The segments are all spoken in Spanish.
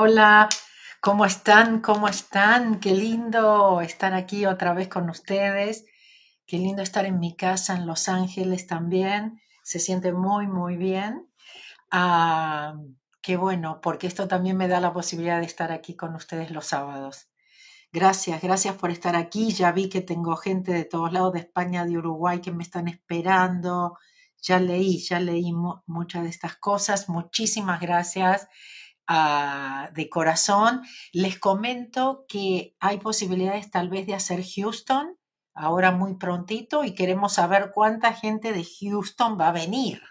Hola, ¿cómo están? ¿Cómo están? Qué lindo estar aquí otra vez con ustedes. Qué lindo estar en mi casa en Los Ángeles también. Se siente muy, muy bien. Ah, qué bueno, porque esto también me da la posibilidad de estar aquí con ustedes los sábados. Gracias, gracias por estar aquí. Ya vi que tengo gente de todos lados de España, de Uruguay que me están esperando. Ya leí, ya leí muchas de estas cosas. Muchísimas gracias de corazón. Les comento que hay posibilidades tal vez de hacer Houston ahora muy prontito y queremos saber cuánta gente de Houston va a venir.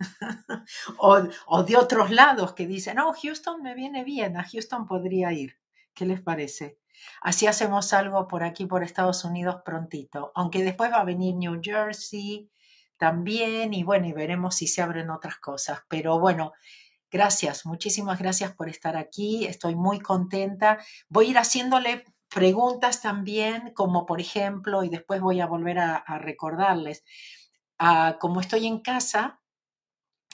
o, o, de otros lados que dicen, no, Houston me viene bien, a Houston podría ir. ¿Qué les parece? Así hacemos algo por aquí, por Estados Unidos prontito, aunque después va a venir New Jersey también y bueno, y veremos si se abren otras cosas. Pero bueno, Gracias, muchísimas gracias por estar aquí. Estoy muy contenta. Voy a ir haciéndole preguntas también, como por ejemplo, y después voy a volver a, recordarles, ah, como estoy en casa,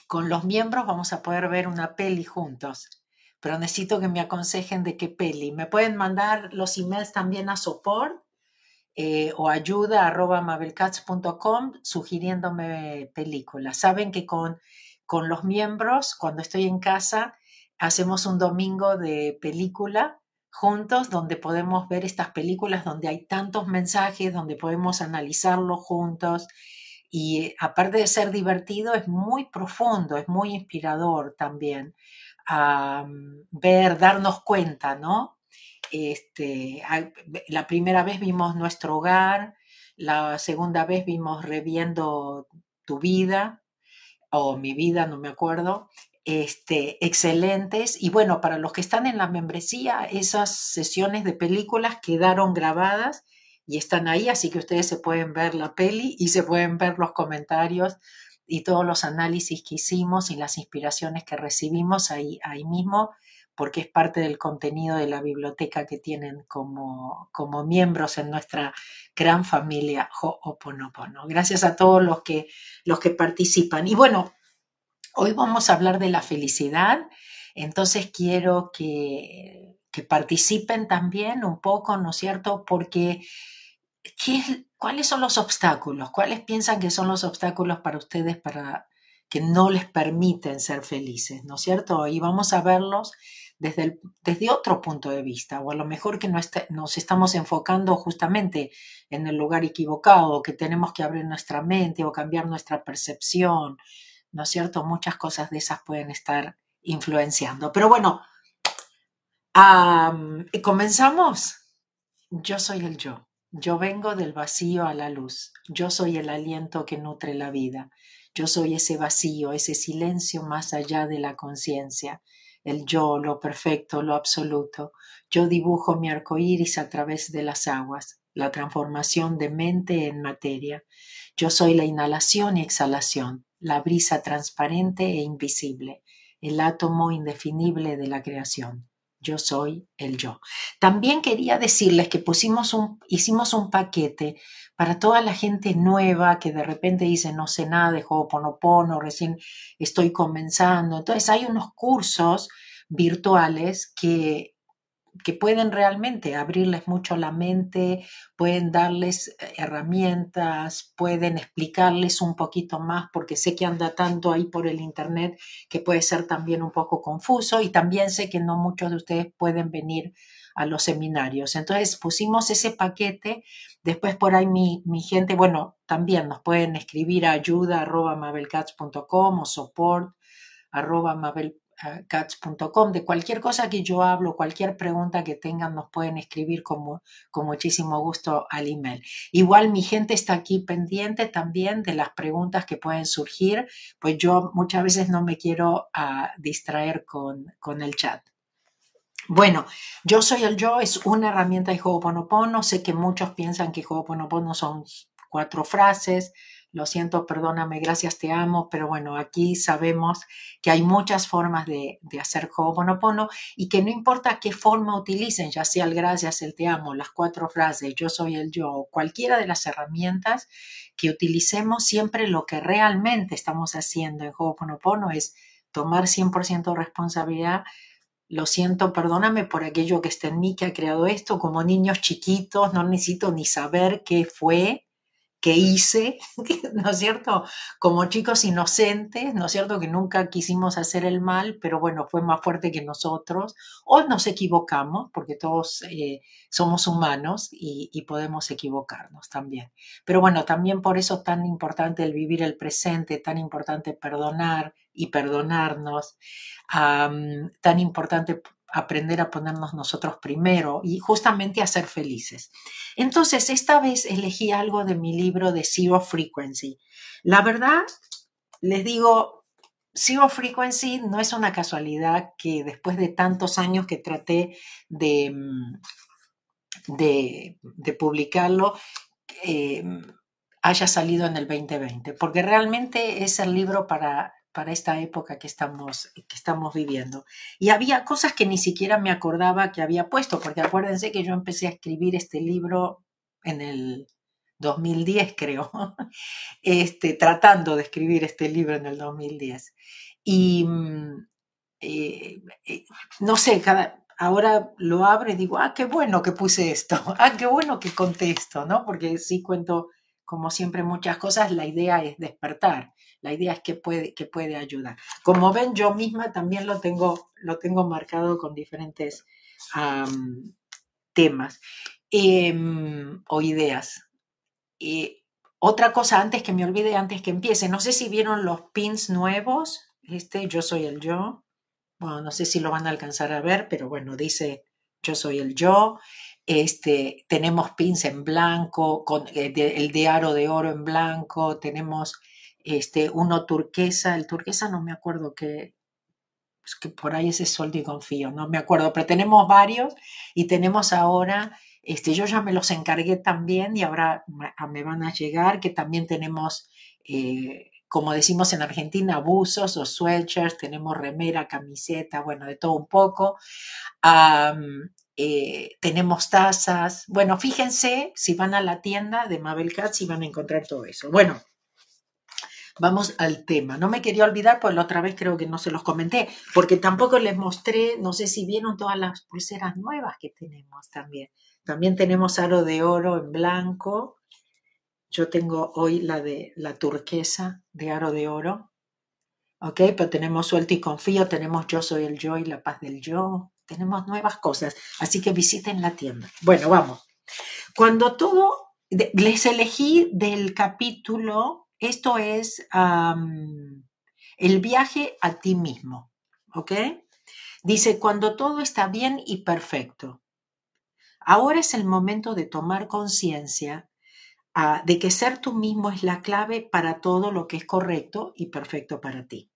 con los miembros vamos a poder ver una peli juntos, pero necesito que me aconsejen de qué peli. Me pueden mandar los emails también a support eh, o ayuda arroba mabelcats.com sugiriéndome películas. Saben que con con los miembros, cuando estoy en casa, hacemos un domingo de película juntos donde podemos ver estas películas donde hay tantos mensajes, donde podemos analizarlo juntos. Y aparte de ser divertido, es muy profundo, es muy inspirador también ver, darnos cuenta, ¿no? Este, la primera vez vimos nuestro hogar, la segunda vez vimos reviendo tu vida, o mi vida, no me acuerdo, este, excelentes. Y bueno, para los que están en la membresía, esas sesiones de películas quedaron grabadas y están ahí, así que ustedes se pueden ver la peli y se pueden ver los comentarios y todos los análisis que hicimos y las inspiraciones que recibimos ahí, ahí mismo, porque es parte del contenido de la biblioteca que tienen como, como miembros en nuestra gran familia Ho'oponopono. Gracias a todos los que, los que participan. Y bueno, hoy vamos a hablar de la felicidad, entonces quiero que, que participen también un poco, ¿no es cierto? Porque ¿qué, ¿cuáles son los obstáculos? ¿Cuáles piensan que son los obstáculos para ustedes para que no les permiten ser felices, ¿no es cierto? Y vamos a verlos desde, desde otro punto de vista, o a lo mejor que no nos estamos enfocando justamente en el lugar equivocado, que tenemos que abrir nuestra mente o cambiar nuestra percepción, ¿no es cierto? Muchas cosas de esas pueden estar influenciando. Pero bueno, comenzamos. Yo soy el yo. Yo vengo del vacío a la luz. Yo soy el aliento que nutre la vida. Yo soy ese vacío, ese silencio más allá de la conciencia el yo, lo perfecto, lo absoluto. Yo dibujo mi arco iris a través de las aguas, la transformación de mente en materia. Yo soy la inhalación y exhalación, la brisa transparente e invisible, el átomo indefinible de la creación. Yo soy el yo. También quería decirles que pusimos un, hicimos un paquete para toda la gente nueva que de repente dice no sé nada de Ho'oponopono, recién estoy comenzando. Entonces hay unos cursos virtuales que, que pueden realmente abrirles mucho la mente, pueden darles eh, herramientas, pueden explicarles un poquito más, porque sé que anda tanto ahí por el Internet que puede ser también un poco confuso y también sé que no muchos de ustedes pueden venir a los seminarios. Entonces pusimos ese paquete, después por ahí mi, gente, bueno, también nos pueden escribir a ayuda arroba mabelcats.com o support arroba mabelcats.com. De cualquier cosa que yo hablo, cualquier pregunta que tengan, nos pueden escribir con, con muchísimo gusto al email. Igual mi gente está aquí pendiente también de las preguntas que pueden surgir, pues yo muchas veces no me quiero ah, distraer con, con el chat. Bueno, yo soy el yo es una herramienta de Ho'oponopono. Sé que muchos piensan que Ho'oponopono son cuatro frases. Lo siento, perdóname, gracias, te amo, pero bueno, aquí sabemos que hay muchas formas de, de hacer Ho'oponopono y que no importa qué forma utilicen, ya sea el gracias, el te amo, las cuatro frases, yo soy el yo, cualquiera de las herramientas que utilicemos, siempre lo que realmente estamos haciendo en Ho'oponopono es tomar 100% responsabilidad lo siento, perdóname por aquello que está en mí que ha creado esto, como niños chiquitos, no necesito ni saber qué fue, que hice, ¿no es cierto? Como chicos inocentes, ¿no es cierto? Que nunca quisimos hacer el mal, pero bueno, fue más fuerte que nosotros. O nos equivocamos, porque todos eh, somos humanos y, podemos equivocarnos también. Pero bueno, también por eso tan importante el vivir el presente, tan importante perdonar y perdonarnos, tan importante aprender a ponernos nosotros primero y justamente a ser felices. Entonces, esta vez elegí algo de mi libro de Zero Frequency. La verdad, les digo, Zero Frequency no es una casualidad que después de tantos años que traté de, mm, de, publicarlo, eh, haya salido en el 2020, porque realmente es el libro para para esta época que estamos, que estamos viviendo. Y había cosas que ni siquiera me acordaba que había puesto, porque acuérdense que yo empecé a escribir este libro en el 2010, creo, este, tratando de escribir este libro en el 2010. Y mm, eh, eh, no sé, cada, ahora lo abro y digo, ah, qué bueno que puse esto, ah, qué bueno que conté esto, ¿no? Porque sí cuento, como siempre, muchas cosas, la idea es despertar la idea es que puede, que puede ayudar. Como ven, yo misma también lo tengo, lo tengo marcado con diferentes temas em, o ideas. Otra cosa, antes que me olvide, antes que empiece, no sé si vieron los pins nuevos. Este, yo soy el yo. Bueno, no sé si lo van a alcanzar a ver, pero bueno, dice yo soy el yo. Este, tenemos pins en blanco, con eh, el de aro de oro en blanco, tenemos este, uno turquesa, el turquesa no me acuerdo que, pues que por ahí ese sol y confío, no me acuerdo, pero tenemos varios y tenemos ahora, este, yo ya me los encargué también y ahora me van a llegar, que también tenemos, eh, como decimos en Argentina, buzos o sweatshirts, tenemos remera, camiseta, bueno, de todo un poco. Eh, tenemos tazas. Bueno, fíjense si van a la tienda de Mabel Katz y van a encontrar todo eso. Bueno, vamos al tema. No me quería olvidar, pues la otra vez creo que no se los comenté, porque tampoco les mostré, no sé si vieron todas las pulseras nuevas que tenemos también. También tenemos aro de oro en blanco. Yo tengo hoy la de la turquesa de aro de oro. Ok, pero tenemos suelto y confío, tenemos yo soy el yo y la paz del yo. Tenemos nuevas cosas, así que visiten la tienda. Bueno, vamos. Cuando todo, les elegí del capítulo esto es el viaje a ti mismo, ¿ok? Dice, cuando todo está bien y perfecto. Ahora es el momento de tomar conciencia ah, de que ser tú mismo es la clave para todo lo que es correcto y perfecto para ti.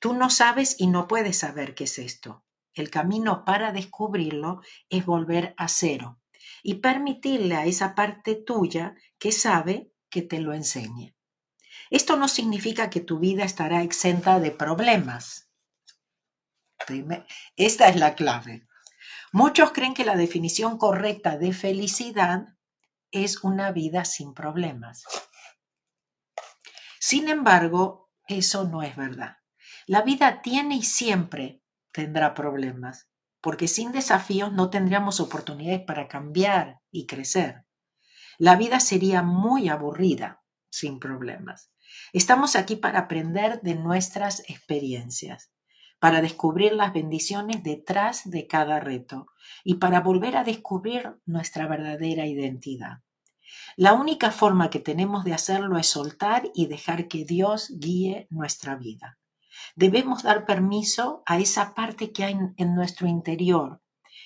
Tú no sabes y no puedes saber qué es esto. El camino para descubrirlo es volver a cero y permitirle a esa parte tuya que sabe que te lo enseñe. Esto no significa que tu vida estará exenta de problemas. Esta es la clave. Muchos creen que la definición correcta de felicidad es una vida sin problemas. Sin embargo, eso no es verdad. La vida tiene y siempre tendrá problemas, porque sin desafíos no tendríamos oportunidades para cambiar y crecer. La vida sería muy aburrida sin problemas. Estamos aquí para aprender de nuestras experiencias, para descubrir las bendiciones detrás de cada reto y para volver a descubrir nuestra verdadera identidad. La única forma que tenemos de hacerlo es soltar y dejar que Dios guíe nuestra vida. Debemos dar permiso a esa parte que hay en nuestro interior,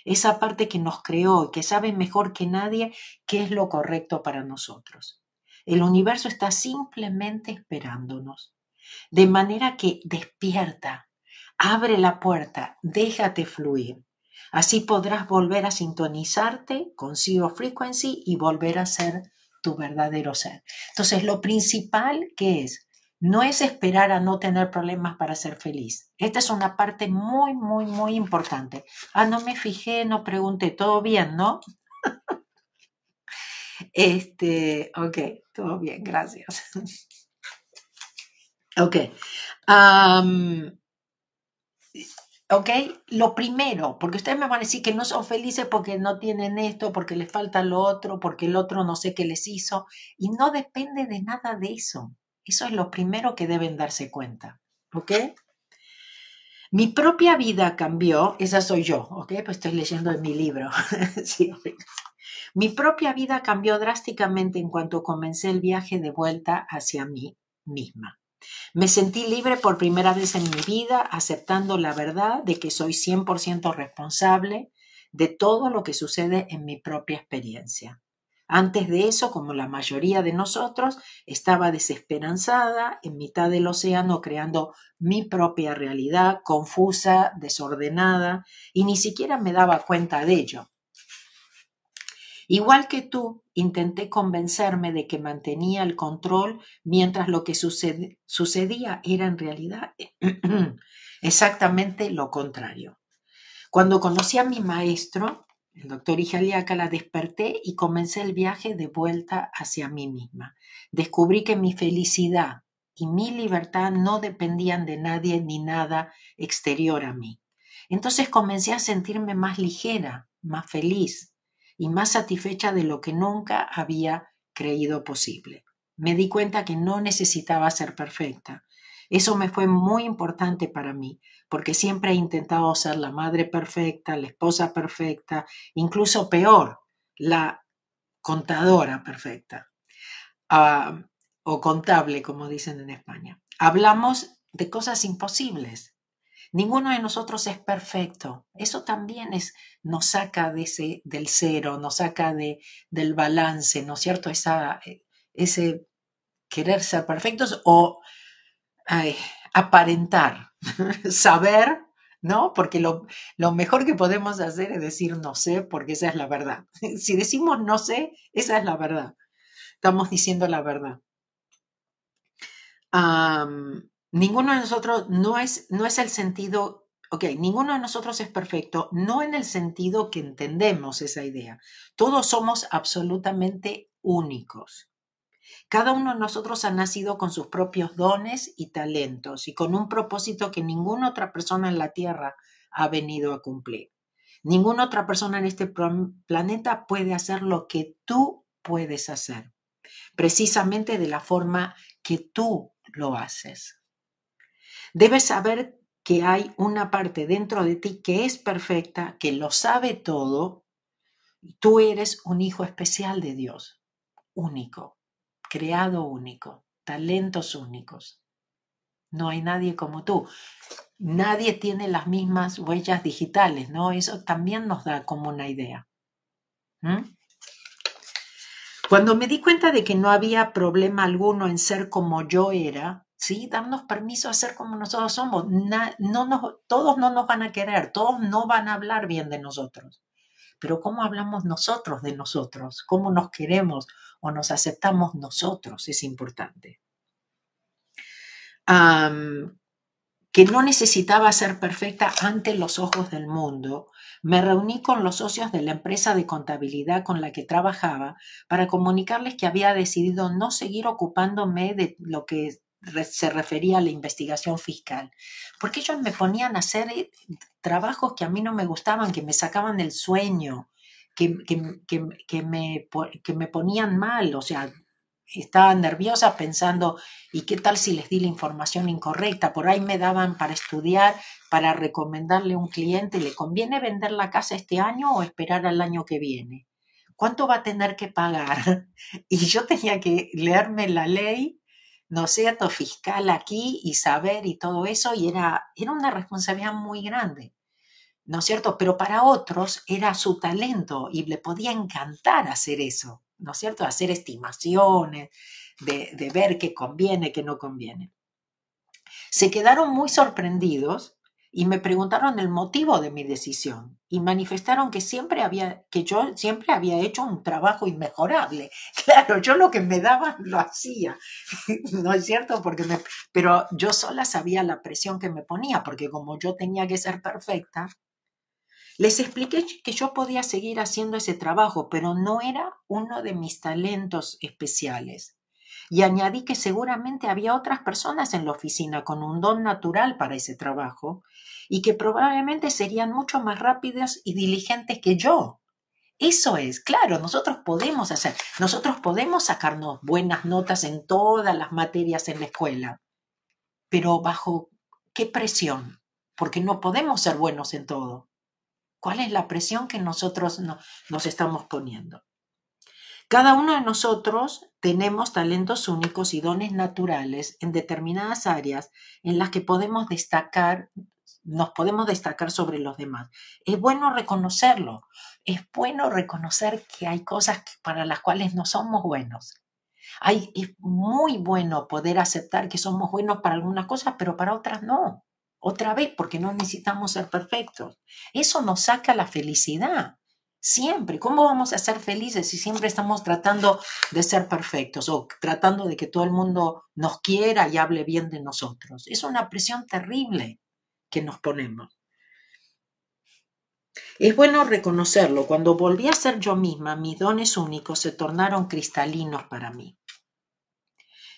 esa parte que nos creó y que sabe mejor que nadie qué es lo correcto para nosotros. El universo está simplemente esperándonos. De manera que despierta, abre la puerta, déjate fluir. Así podrás volver a sintonizarte con Zero Frequency y volver a ser tu verdadero ser. Entonces, lo principal que es, no es esperar a no tener problemas para ser feliz. Esta es una parte muy, muy, muy importante. Ah, no me fijé, no pregunté, todo bien, ¿no? Este, ok, todo bien, gracias. ok. ¿Ok? Lo primero, porque ustedes me van a decir que no son felices porque no tienen esto, porque les falta lo otro, porque el otro no sé qué les hizo, y no depende de nada de eso. Eso es lo primero que deben darse cuenta. ¿Ok? Mi propia vida cambió, esa soy yo, ¿ok? Pues estoy leyendo en mi libro. sí, mi propia vida cambió drásticamente en cuanto comencé el viaje de vuelta hacia mí misma. Me sentí libre por primera vez en mi vida, aceptando la verdad de que soy 100% responsable de todo lo que sucede en mi propia experiencia. Antes de eso, como la mayoría de nosotros, estaba desesperanzada en mitad del océano creando mi propia realidad, confusa, desordenada, y ni siquiera me daba cuenta de ello. Igual que tú, intenté convencerme de que mantenía el control mientras lo que sucedía era en realidad exactamente lo contrario. Cuando conocí a mi maestro, el doctor Ijaliaca, la desperté y comencé el viaje de vuelta hacia mí misma. Descubrí que mi felicidad y mi libertad no dependían de nadie ni nada exterior a mí. Entonces comencé a sentirme más ligera, más feliz, y más satisfecha de lo que nunca había creído posible. Me di cuenta que no necesitaba ser perfecta. Eso me fue muy importante para mí, porque siempre he intentado ser la madre perfecta, la esposa perfecta, incluso peor, la contadora perfecta, ah, o contable, como dicen en España. Hablamos de cosas imposibles, Ninguno de nosotros es perfecto. Eso también es, nos saca de ese, del cero, nos saca de, del balance, ¿no es cierto? Esa, eh, ese querer ser perfectos o aparentar, saber, ¿no? Porque lo, lo mejor que podemos hacer es decir no sé, porque esa es la verdad. Si decimos no sé, esa es la verdad. Estamos diciendo la verdad. Ninguno de nosotros no es, no es el sentido, ok, ninguno de nosotros es perfecto, no en el sentido que entendemos esa idea. Todos somos absolutamente únicos. Cada uno de nosotros ha nacido con sus propios dones y talentos y con un propósito que ninguna otra persona en la Tierra ha venido a cumplir. Ninguna otra persona en este planeta puede hacer lo que tú puedes hacer, precisamente de la forma que tú lo haces. Debes saber que hay una parte dentro de ti que es perfecta, que lo sabe todo. Tú eres un hijo especial de Dios, único, creado único, talentos únicos. No hay nadie como tú. Nadie tiene las mismas huellas digitales, ¿no? Eso también nos da como una idea. Cuando me di cuenta de que no había problema alguno en ser como yo era, ¿sí? Darnos permiso a ser como nosotros somos. no nos, todos no nos van a querer, todos no van a hablar bien de nosotros. Pero ¿cómo hablamos nosotros de nosotros? ¿Cómo nos queremos o nos aceptamos nosotros? Es importante. que no necesitaba ser perfecta ante los ojos del mundo, me reuní con los socios de la empresa de contabilidad con la que trabajaba para comunicarles que había decidido no seguir ocupándome de lo que se refería a la investigación fiscal, porque ellos me ponían a hacer eh, trabajos que a mí no me gustaban, que me sacaban el sueño, que, que, me, que me ponían mal, o sea, estaba nerviosa pensando, ¿y qué tal si les di la información incorrecta? Por ahí me daban para estudiar, para recomendarle a un cliente, ¿le conviene vender la casa este año o esperar al año que viene? ¿Cuánto va a tener que pagar? Y yo tenía que leerme la ley ¿no es cierto?, fiscal aquí y saber y todo eso, y era, era una responsabilidad muy grande, ¿no es cierto? Pero para otros era su talento y le podía encantar hacer eso, ¿no es cierto? Hacer estimaciones, de, de ver qué conviene, qué no conviene. Se quedaron muy sorprendidos y me preguntaron el motivo de mi decisión y manifestaron que siempre había que yo siempre había hecho un trabajo inmejorable. Claro, yo lo que me daban lo hacía. No es cierto porque me pero yo sola sabía la presión que me ponía porque como yo tenía que ser perfecta, les expliqué que yo podía seguir haciendo ese trabajo, pero no era uno de mis talentos especiales. Y añadí que seguramente había otras personas en la oficina con un don natural para ese trabajo y que probablemente serían mucho más rápidos y diligentes que yo. Eso es, claro, nosotros podemos hacer, nosotros podemos sacarnos buenas notas en todas las materias en la escuela, pero bajo qué presión, porque no podemos ser buenos en todo. ¿Cuál es la presión que nosotros nos estamos poniendo? Cada uno de nosotros tenemos talentos únicos y dones naturales en determinadas áreas en las que podemos destacar, nos podemos destacar sobre los demás. Es bueno reconocerlo, es bueno reconocer que hay cosas para las cuales no somos buenos. Hay, es muy bueno poder aceptar que somos buenos para algunas cosas, pero para otras no. Otra vez, porque no necesitamos ser perfectos. Eso nos saca la felicidad. Siempre. ¿Cómo vamos a ser felices si siempre estamos tratando de ser perfectos o tratando de que todo el mundo nos quiera y hable bien de nosotros? Es una presión terrible que nos ponemos. Es bueno reconocerlo. Cuando volví a ser yo misma, mis dones únicos se tornaron cristalinos para mí.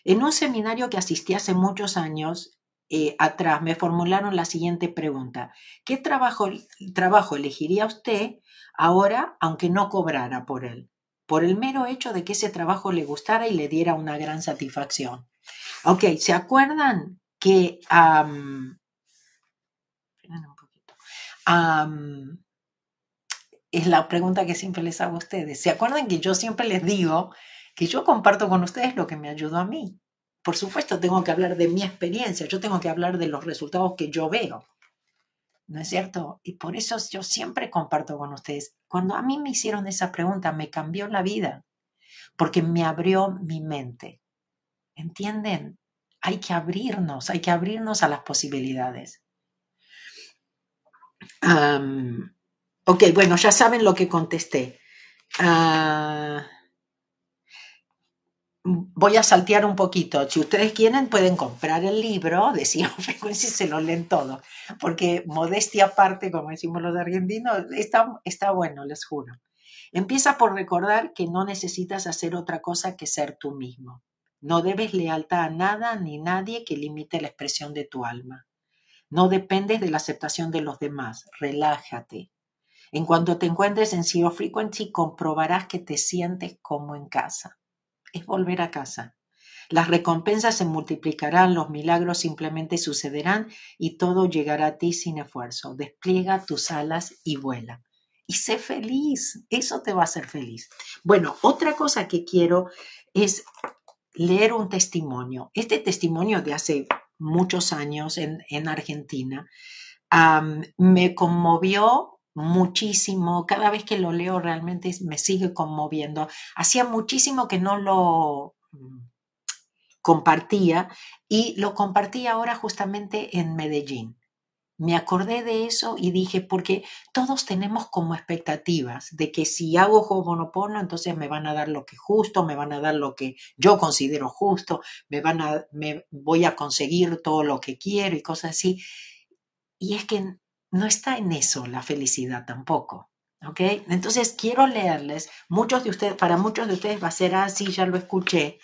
En un seminario que asistí hace muchos años, eh, atrás me formularon la siguiente pregunta. ¿Qué trabajo, trabajo elegiría usted ahora aunque no cobrara por él? Por el mero hecho de que ese trabajo le gustara y le diera una gran satisfacción. Ok, ¿se acuerdan que... es la pregunta que siempre les hago a ustedes. ¿Se acuerdan que yo siempre les digo que yo comparto con ustedes lo que me ayudó a mí? Por supuesto tengo que hablar de mi experiencia, yo tengo que hablar de los resultados que yo veo. ¿No es cierto? Y por eso yo siempre comparto con ustedes. Cuando a mí me hicieron esa pregunta, me cambió la vida, porque me abrió mi mente. ¿Entienden? Hay que abrirnos, hay que abrirnos a las posibilidades. ok, bueno, ya saben lo que contesté. Ah, voy a saltear un poquito. Si ustedes quieren, pueden comprar el libro de Cien Frecuencia y se lo leen todo. Porque modestia aparte, como decimos los argentinos, está, está bueno, les juro. Empieza por recordar que no necesitas hacer otra cosa que ser tú mismo. No debes lealtad a nada ni nadie que limite la expresión de tu alma. No dependes de la aceptación de los demás. Relájate. En cuanto te encuentres en Zero Frequency, comprobarás que te sientes como en casa es volver a casa. Las recompensas se multiplicarán, los milagros simplemente sucederán y todo llegará a ti sin esfuerzo. Despliega tus alas y vuela. Y sé feliz, eso te va a hacer feliz. Bueno, otra cosa que quiero es leer un testimonio. Este testimonio de hace muchos años en, Argentina me conmovió muchísimo. Cada vez que lo leo realmente me sigue conmoviendo. Hacía muchísimo que no lo mm, compartía y lo compartí ahora justamente en Medellín. Me acordé de eso y dije, porque todos tenemos como expectativas de que si hago Ho'oponopono, entonces me van a dar lo que justo, me van a dar lo que yo considero justo, me van a, me voy a conseguir todo lo que quiero y cosas así. Y es que no está en eso la felicidad tampoco. ¿Ok? Entonces quiero leerles, muchos de ustedes, para muchos de ustedes va a ser así, ya lo escuché,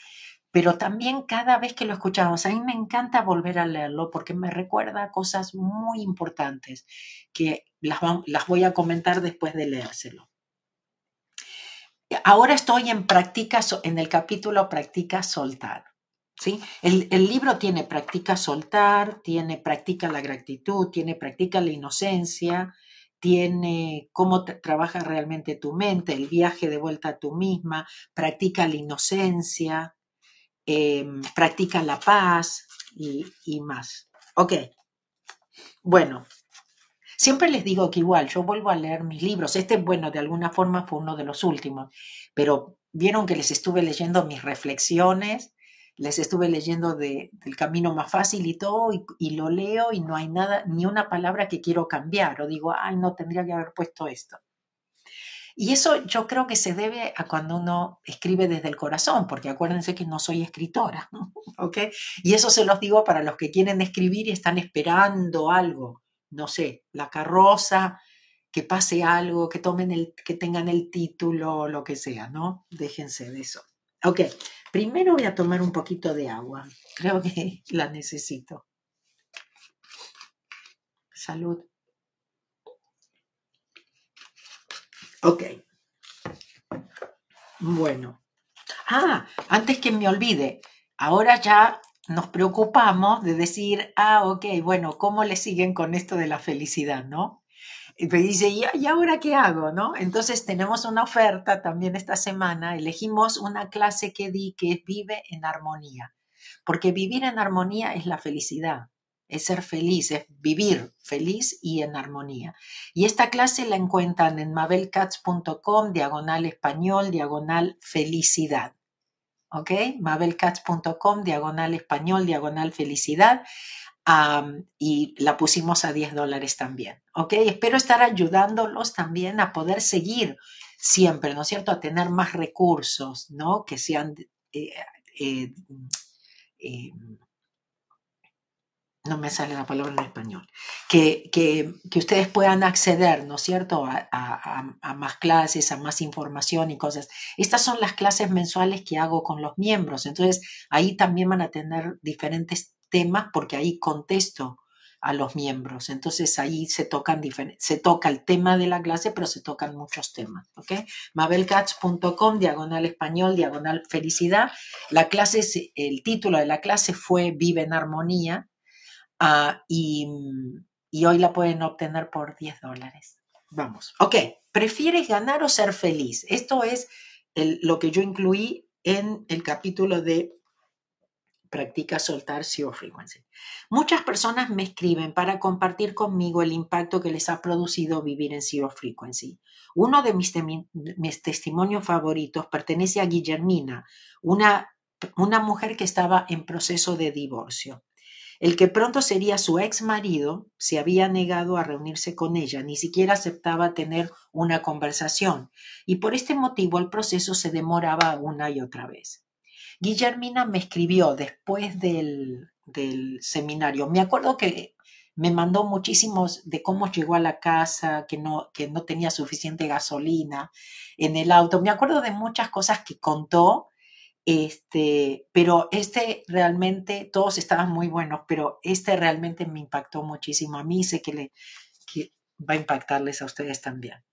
pero también cada vez que lo escuchamos, a mí me encanta volver a leerlo porque me recuerda cosas muy importantes que las, las voy a comentar después de leérselo. Ahora estoy en práctica, en el capítulo Practica Soltar. El, libro tiene practica soltar, tiene practica la gratitud, tiene practica la inocencia, tiene cómo trabaja realmente tu mente, el viaje de vuelta a tú misma, practica la inocencia, em, practica la paz y, y más. Ok, bueno, siempre les digo que igual yo vuelvo a leer mis libros. Este, bueno, de alguna forma fue uno de los últimos, pero vieron que les estuve leyendo mis reflexiones les estuve leyendo de, del camino más fácil y todo, y, lo leo y no hay nada, ni una palabra que quiero cambiar, o digo, ay, no tendría que haber puesto esto. Y eso yo creo que se debe a cuando uno escribe desde el corazón, porque acuérdense que no soy escritora, ¿ok? Y eso se los digo para los que quieren escribir y están esperando algo, no sé, la carroza, que pase algo, que tomen el, que tengan el título, lo que sea, ¿no? Déjense de eso. Ok, Primero voy a tomar un poquito de agua. Creo que la necesito. Salud. Ok. Bueno. Ah, antes que me olvide, ahora ya nos preocupamos de decir, ah, ok, bueno, ¿cómo le siguen con esto de la felicidad, no? Y me dice, ¿y ahora qué hago, no? Entonces tenemos una oferta también esta semana, elegimos una clase que di que es Vive en Armonía, porque vivir en armonía es la felicidad es ser feliz, es vivir feliz y en armonía. Y esta clase la encuentran en mabelcats.com, diagonal español, diagonal felicidad. ¿Ok? mabelcats.com, diagonal español, diagonal felicidad. Y la pusimos a 10 dólares también. ¿Ok? Espero estar ayudándolos también a poder seguir siempre, ¿no es cierto? A tener más recursos, ¿no? Que sean... Eh, eh, eh, no me sale la palabra en español, que, que, que ustedes puedan acceder, ¿no es cierto?, a, a, a, más clases, a más información y cosas. Estas son las clases mensuales que hago con los miembros, entonces ahí también van a tener diferentes temas porque ahí contesto a los miembros. Entonces ahí se tocan se toca el tema de la clase, pero se tocan muchos temas. ¿ok? Diagonal español, diagonal felicidad. La clase, el título de la clase fue Vive en Armonía Ah, y, hoy la pueden obtener por 10 dólares. Vamos. Ok, ¿prefieres ganar o ser feliz? Esto es lo que yo incluí en el capítulo de Practica soltar Zero Frequency. Muchas personas me escriben para compartir conmigo el impacto que les ha producido vivir en Zero Frequency. Uno de mis, testimonios favoritos pertenece a Guillermina, una, una mujer que estaba en proceso de divorcio. El que pronto sería su ex marido se había negado a reunirse con ella, ni siquiera aceptaba tener una conversación, y por este motivo el proceso se demoraba una y otra vez. Guillermina me escribió después del, del seminario. Me acuerdo que me mandó muchísimos de cómo llegó a la casa, que no, que no tenía suficiente gasolina en el auto. Me acuerdo de muchas cosas que contó este, pero este realmente, todos estaban muy buenos, pero este realmente me impactó muchísimo a mí, sé que, le, va a impactarles a ustedes también.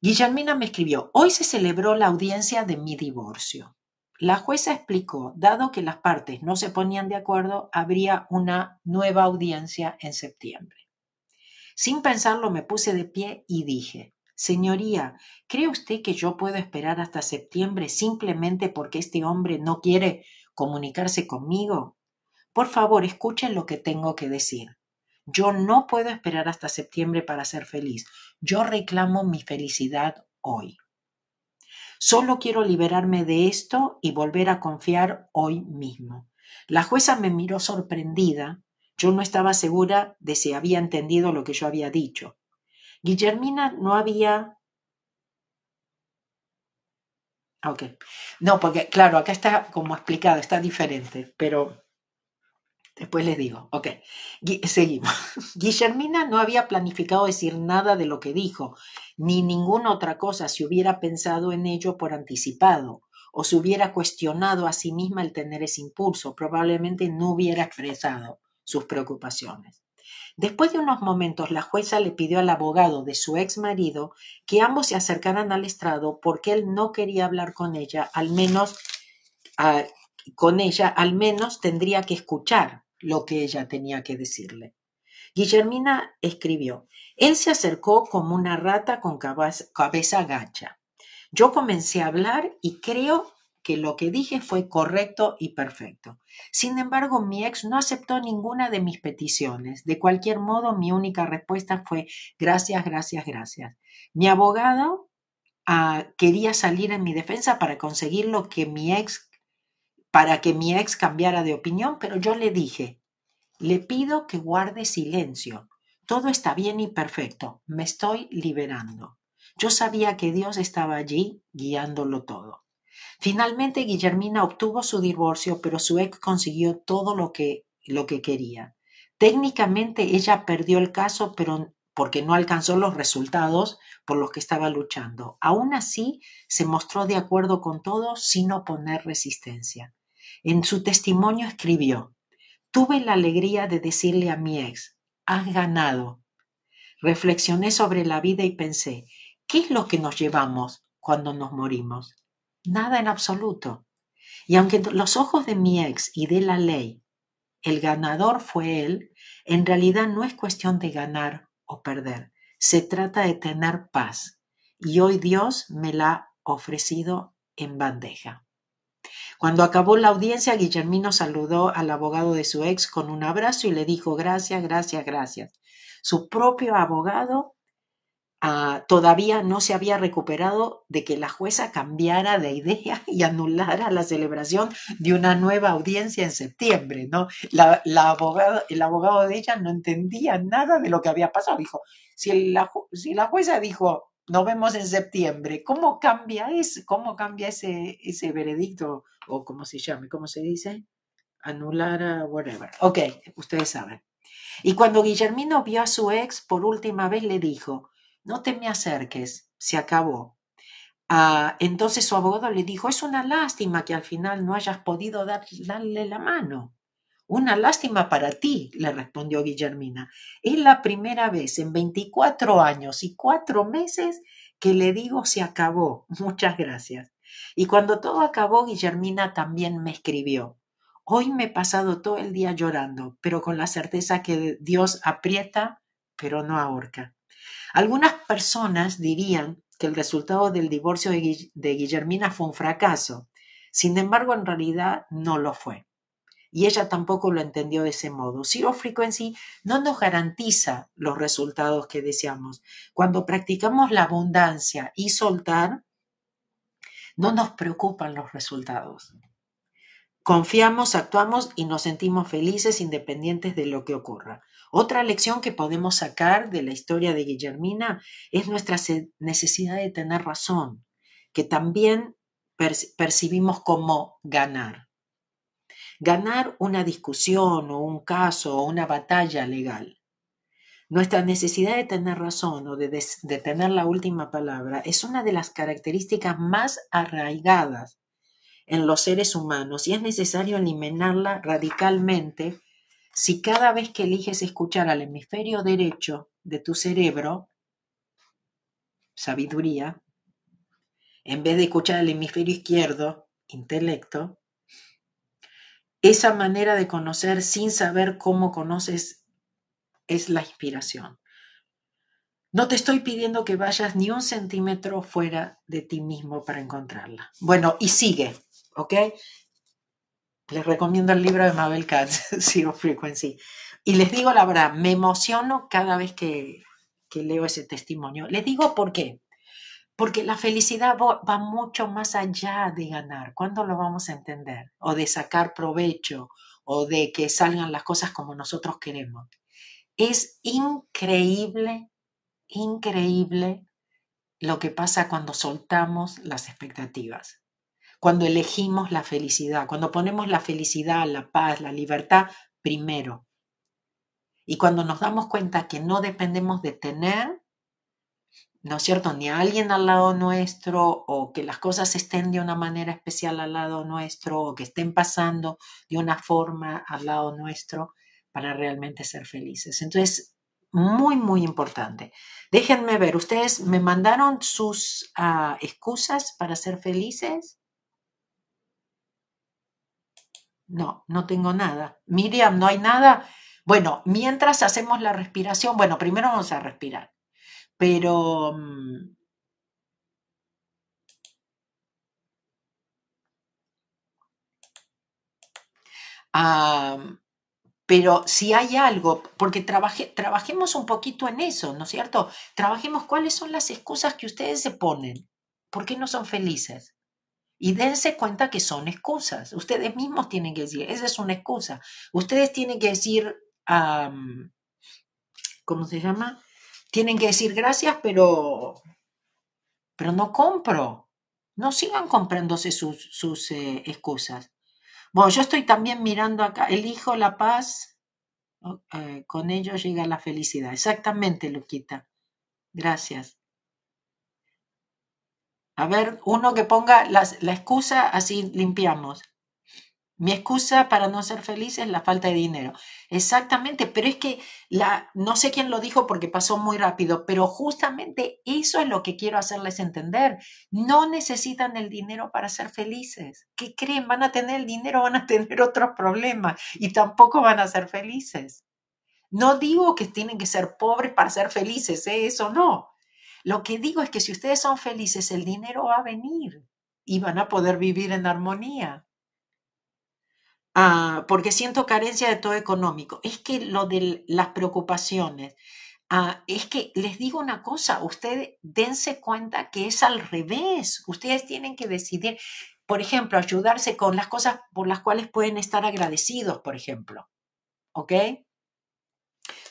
Guillermina me escribió, hoy se celebró la audiencia de mi divorcio. La jueza explicó, dado que las partes no se ponían de acuerdo, habría una nueva audiencia en septiembre. Sin pensarlo me puse de pie y dije, Señoría, ¿cree usted que yo puedo esperar hasta septiembre simplemente porque este hombre no quiere comunicarse conmigo? Por favor, escuchen lo que tengo que decir. Yo no puedo esperar hasta septiembre para ser feliz. Yo reclamo mi felicidad hoy. Solo quiero liberarme de esto y volver a confiar hoy mismo. La jueza me miró sorprendida. Yo no estaba segura de si había entendido lo que yo había dicho. Guillermina no había... Ok. No, porque claro, acá está como explicado, está diferente, pero después les digo. Ok, seguimos. Guillermina no había planificado decir nada de lo que dijo, ni ninguna otra cosa si hubiera pensado en ello por anticipado o se hubiera cuestionado a sí misma el tener ese impulso, probablemente no hubiera expresado sus preocupaciones. Después de unos momentos, la jueza le pidió al abogado de su ex marido que ambos se acercaran al estrado porque él no quería hablar con ella, al menos ah, con ella, al menos tendría que escuchar lo que ella tenía que decirle. Guillermina escribió, él se acercó como una rata con cabeza gacha. Yo comencé a hablar y creo que lo que dije fue correcto y perfecto. Sin embargo, mi ex no aceptó ninguna de mis peticiones. De cualquier modo, mi única respuesta fue gracias, gracias, gracias. Mi abogado ah, quería salir en mi defensa para conseguir lo que mi ex, para que mi ex cambiara de opinión, pero yo le dije, le pido que guarde silencio. Todo está bien y perfecto. Me estoy liberando. Yo sabía que Dios estaba allí guiándolo todo. Finalmente Guillermina obtuvo su divorcio, pero su ex consiguió todo lo que, lo que quería. Técnicamente ella perdió el caso, pero, porque no alcanzó los resultados por los que estaba luchando. Aún así, se mostró de acuerdo con todo sin oponer resistencia. En su testimonio escribió, tuve la alegría de decirle a mi ex, has ganado. Reflexioné sobre la vida y pensé, ¿qué es lo que nos llevamos cuando nos morimos? Nada en absoluto. Y aunque los ojos de mi ex y de la ley, el ganador fue él, en realidad no es cuestión de ganar o perder. Se trata de tener paz. Y hoy Dios me la ha ofrecido en bandeja. Cuando acabó la audiencia, Guillermino saludó al abogado de su ex con un abrazo y le dijo gracias, gracias, gracias. Su propio abogado Ah, todavía no se había recuperado de que la jueza cambiara de idea y anulara la celebración de una nueva audiencia en septiembre, ¿no? El abogado de ella no entendía nada de lo que había pasado. Dijo, si la, si la jueza dijo, nos vemos en septiembre, ¿cómo cambia, eso? ¿Cómo cambia ese veredicto? O cómo se llame, ¿cómo se dice? Anular, whatever. Ok, ustedes saben. Y cuando Guillermino vio a su ex por última vez, le dijo, no te me acerques, se acabó. Ah, entonces su abogado le dijo, es una lástima que al final no hayas podido darle la mano. Una lástima para ti, le respondió Guillermina. Es la primera vez en 24 años y cuatro meses que le digo se acabó. Muchas gracias. Y cuando todo acabó, Guillermina también me escribió. Hoy me he pasado todo el día llorando, pero con la certeza que Dios aprieta, pero no ahorca. Algunas personas dirían que el resultado del divorcio de Guillermina fue un fracaso. Sin embargo, en realidad no lo fue. Y ella tampoco lo entendió de ese modo. Zero Frequency no nos garantiza los resultados que deseamos. Cuando practicamos la abundancia y soltar, no nos preocupan los resultados. Confiamos, actuamos y nos sentimos felices independientes de lo que ocurra. Otra lección que podemos sacar de la historia de Guillermina es nuestra necesidad de tener razón, que también percibimos como ganar. Ganar una discusión o un caso o una batalla legal. Nuestra necesidad de tener razón o de, tener la última palabra es una de las características más arraigadas en los seres humanos y es necesario eliminarla radicalmente si cada vez que eliges escuchar al hemisferio derecho de tu cerebro, sabiduría, en vez de escuchar al hemisferio izquierdo, intelecto, esa manera de conocer sin saber cómo conoces es la inspiración. No te estoy pidiendo que vayas ni un centímetro fuera de ti mismo para encontrarla. Bueno, y sigue, ¿ok? Les recomiendo el libro de Mabel Katz, Zero Frequency. Y les digo la verdad, me emociono cada vez que, leo ese testimonio. Les digo por qué. Porque la felicidad va mucho más allá de ganar. ¿Cuándo lo vamos a entender? O de sacar provecho, o de que salgan las cosas como nosotros queremos. Es increíble, increíble lo que pasa cuando soltamos las expectativas cuando elegimos la felicidad, cuando ponemos la felicidad, la paz, la libertad primero. Y cuando nos damos cuenta que no dependemos de tener, ¿no es cierto?, ni a alguien al lado nuestro, o que las cosas estén de una manera especial al lado nuestro, o que estén pasando de una forma al lado nuestro, para realmente ser felices. Entonces, muy, muy importante. Déjenme ver, ¿ustedes me mandaron sus ah, excusas para ser felices? No, no tengo nada. Miriam, no hay nada. Bueno, mientras hacemos la respiración, bueno, primero vamos a respirar, pero... Mm, pero si hay algo, porque trabajemos un poquito en eso, ¿no es cierto? Trabajemos cuáles son las excusas que ustedes se ponen. ¿Por qué no son felices? y dense cuenta que son excusas. Ustedes mismos tienen que decir, esa es una excusa. Ustedes tienen que decir, ¿cómo se llama? Tienen que decir gracias, pero, pero no compro. No sigan comprándose sus, sus eh, excusas. Bueno, yo estoy también mirando acá, elijo la paz, eh, con ello llega la felicidad. Exactamente, Luquita. Gracias. A ver, uno que ponga la excusa, así limpiamos. Mi excusa para no ser feliz es la falta de dinero. Exactamente, pero es que la, no sé quién lo dijo porque pasó muy rápido, pero justamente eso es lo que quiero hacerles entender. No necesitan el dinero para ser felices. ¿Qué creen? Van a tener el dinero, van a tener otros problemas y tampoco van a ser felices. No digo que tienen que ser pobres para ser felices, ¿eh? eso no. Lo que digo es que si ustedes son felices, el dinero va a venir y van a poder vivir en armonía. Ah, porque siento carencia de todo económico. Es que lo de las preocupaciones, ah, es que les digo una cosa, ustedes dense cuenta que es al revés. Ustedes tienen que decidir, por ejemplo, ayudarse con las cosas por las cuales pueden estar agradecidos, por ejemplo. ¿Ok?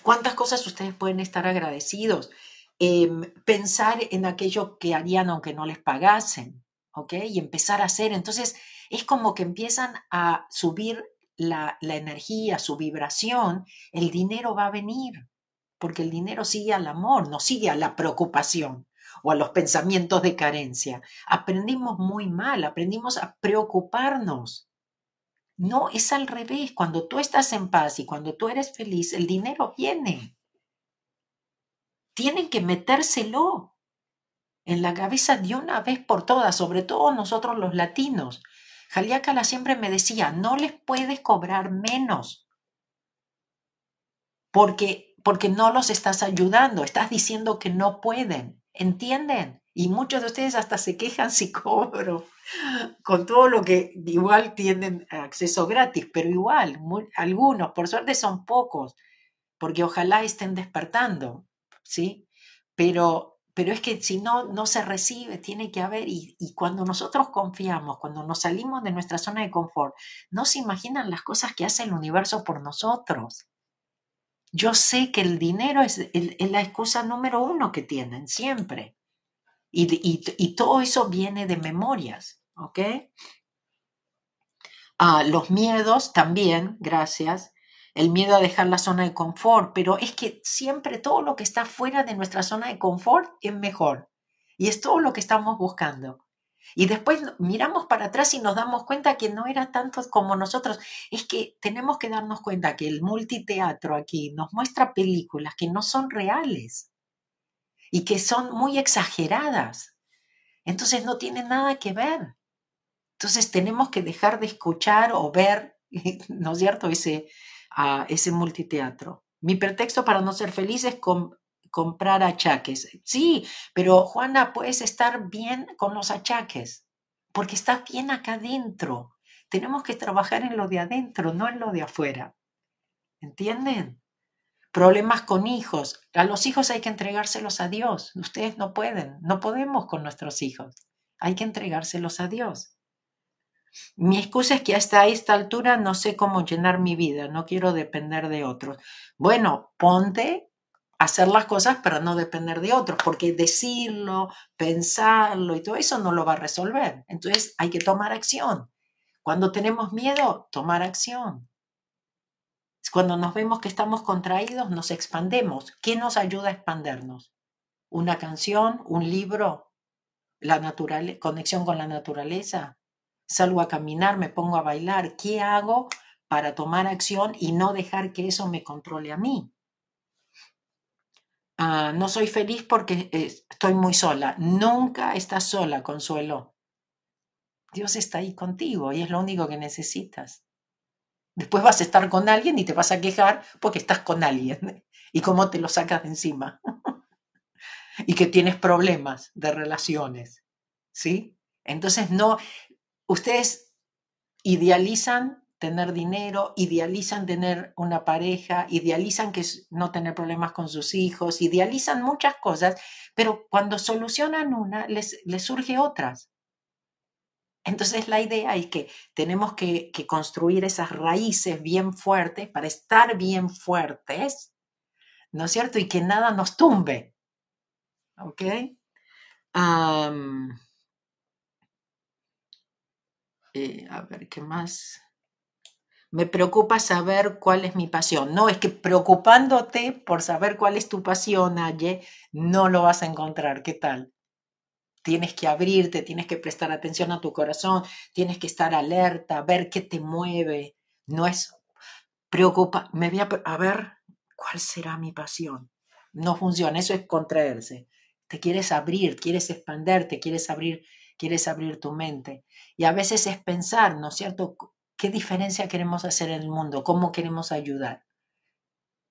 ¿Cuántas cosas ustedes pueden estar agradecidos? Em, pensar en aquello que harían aunque no les pagasen, ¿ok? Y empezar a hacer. Entonces, es como que empiezan a subir la, energía, su vibración, el dinero va a venir, porque el dinero sigue al amor, no sigue a la preocupación o a los pensamientos de carencia. Aprendimos muy mal, aprendimos a preocuparnos. No, es al revés. Cuando tú estás en paz y cuando tú eres feliz, el dinero viene. Tienen que metérselo en la cabeza de una vez por todas, sobre todo nosotros los latinos. Jaliácala siempre me decía, no les puedes cobrar menos porque, porque no los estás ayudando, estás diciendo que no pueden, ¿entienden? Y muchos de ustedes hasta se quejan si cobro, con todo lo que igual tienen acceso gratis, pero igual, algunos, por suerte son pocos, porque ojalá estén despertando, ¿sí? Pero pero es que si no, no se recibe, tiene que haber, y, cuando nosotros confiamos, cuando nos salimos de nuestra zona de confort, no se imaginan las cosas que hace el universo por nosotros. Yo sé que el dinero es, la excusa número uno que tienen, siempre. Y, y, todo eso viene de memorias, ¿ok? Ah, los miedos también, gracias, el miedo a dejar la zona de confort, pero es que siempre todo lo que está fuera de nuestra zona de confort es mejor. Y es todo lo que estamos buscando. Y después miramos para atrás y nos damos cuenta que no era tanto como nosotros. Es que tenemos que darnos cuenta que el multiteatro aquí nos muestra películas que no son reales y que son muy exageradas. Entonces no tienen nada que ver. Entonces tenemos que dejar de escuchar o ver, ¿no es cierto? Ese, a ese multiteatro. Mi pretexto para no ser feliz es comprar achaques. Sí, pero Juana, puedes estar bien con los achaques, porque estás bien acá adentro. Tenemos que trabajar en lo de adentro, no en lo de afuera. ¿Entienden? Problemas con hijos. A los hijos hay que entregárselos a Dios. Ustedes no pueden, no podemos con nuestros hijos. Hay que entregárselos a Dios. Mi excusa es que hasta esta altura no sé cómo llenar mi vida, no quiero depender de otros. Bueno, ponte a hacer las cosas para no depender de otros, porque decirlo, pensarlo y todo eso no lo va a resolver. Entonces hay que tomar acción. Cuando tenemos miedo, tomar acción. Cuando nos vemos que estamos contraídos, nos expandemos. ¿Qué nos ayuda a expandernos? ¿Una canción? ¿Un libro? ¿La conexión con la naturaleza? Salgo a caminar, me pongo a bailar, ¿qué hago para tomar acción y no dejar que eso me controle a mí? Ah, no soy feliz porque estoy muy sola. Nunca estás sola, Consuelo. Dios está ahí contigo y es lo único que necesitas. Después vas a estar con alguien y te vas a quejar porque estás con alguien y cómo te lo sacas de encima. y que tienes problemas de relaciones. ¿Sí? Entonces no, Ustedes idealizan tener dinero, idealizan tener una pareja, idealizan que no tener problemas con sus hijos, idealizan muchas cosas, pero cuando solucionan una, les, surge otras. Entonces la idea es que tenemos que, construir esas raíces bien fuertes para estar bien fuertes, ¿no es cierto? Y que nada nos tumbe. ¿Ok? Eh, a ver, ¿qué más? Me preocupa saber cuál es mi pasión. No, es que preocupándote por saber cuál es tu pasión, Aye, no lo vas a encontrar. ¿Qué tal? Tienes que abrirte, tienes que prestar atención a tu corazón, tienes que estar alerta, ver qué te mueve. No es preocupa, me voy a, a ver cuál será mi pasión. No funciona, eso es contraerse. Te quieres abrir, quieres expanderte, quieres abrir, quieres abrir tu mente. Y a veces es pensar, ¿no es cierto? ¿Qué diferencia queremos hacer en el mundo? ¿Cómo queremos ayudar?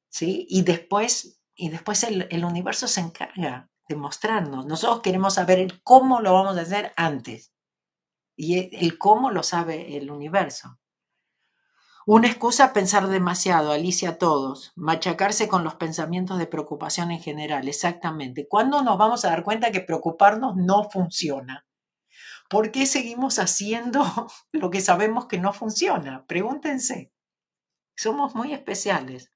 ¿Sí? Y después, y después el, universo se encarga de mostrarnos. Nosotros queremos saber cómo lo vamos a hacer antes. Y el cómo lo sabe el universo. Una excusa pensar demasiado, Alicia, todos. Machacarse con los pensamientos de preocupación en general, exactamente. ¿Cuándo nos vamos a dar cuenta que preocuparnos no funciona? ¿Por qué seguimos haciendo lo que sabemos que no funciona? Pregúntense. Somos muy especiales.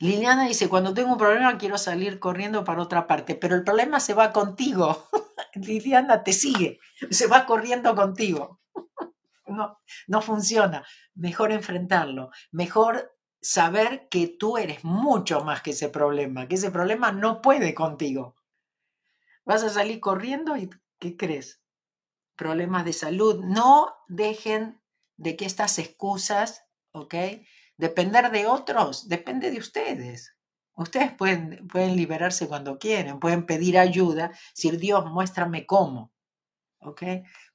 Liliana dice, cuando tengo un problema quiero salir corriendo para otra parte, pero el problema se va contigo. Liliana te sigue, se va corriendo contigo no, no funciona. Mejor enfrentarlo, mejor saber que tú eres mucho más que ese problema, que ese problema no puede contigo. Vas a salir corriendo y ¿qué crees? Problemas de salud. No dejen de que estas excusas, ¿ok? Depender de otros, depende de ustedes. Ustedes pueden, pueden liberarse cuando quieren, pueden pedir ayuda, decir Dios, muéstrame cómo. ¿Ok?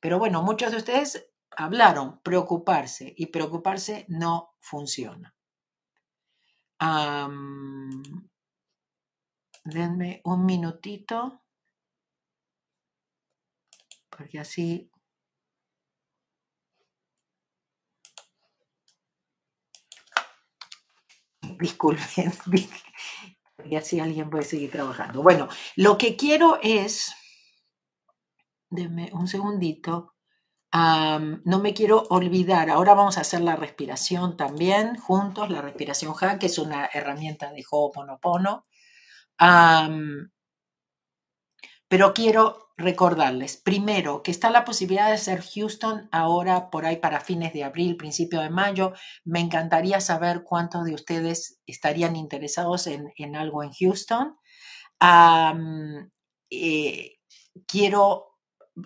Pero bueno, muchos de ustedes hablaron preocuparse y preocuparse no funciona. denme un minutito, porque así... Disculpen, y así alguien puede seguir trabajando. Bueno, lo que quiero es, denme un segundito, no me quiero olvidar, ahora vamos a hacer la respiración también juntos, la respiración Han, que es una herramienta de Ho'oponopono. Um, pero quiero recordarles, primero, que está la posibilidad de ser Houston ahora por ahí para fines de abril, principio de mayo. Me encantaría saber cuántos de ustedes estarían interesados en, en algo en Houston. Eh, quiero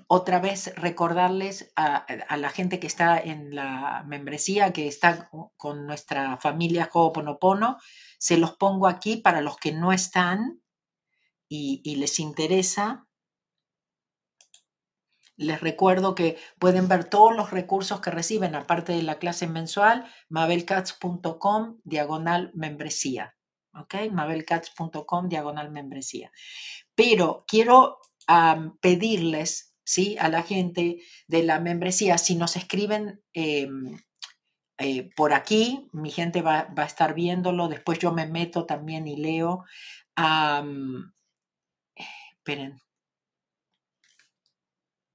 otra vez recordarles a, la gente que está en la membresía, que está con nuestra familia Ho'oponopono, se los pongo aquí para los que no están y, les interesa. Les recuerdo que pueden ver todos los recursos que reciben, aparte de la clase mensual, mabelcats.com diagonal membresía. ¿Ok? mabelcats.com diagonal membresía. Pero quiero pedirles ¿sí? a la gente de la membresía. Si nos escriben em, eh, por aquí, mi gente va, a estar viéndolo, después yo me meto también y leo. esperen.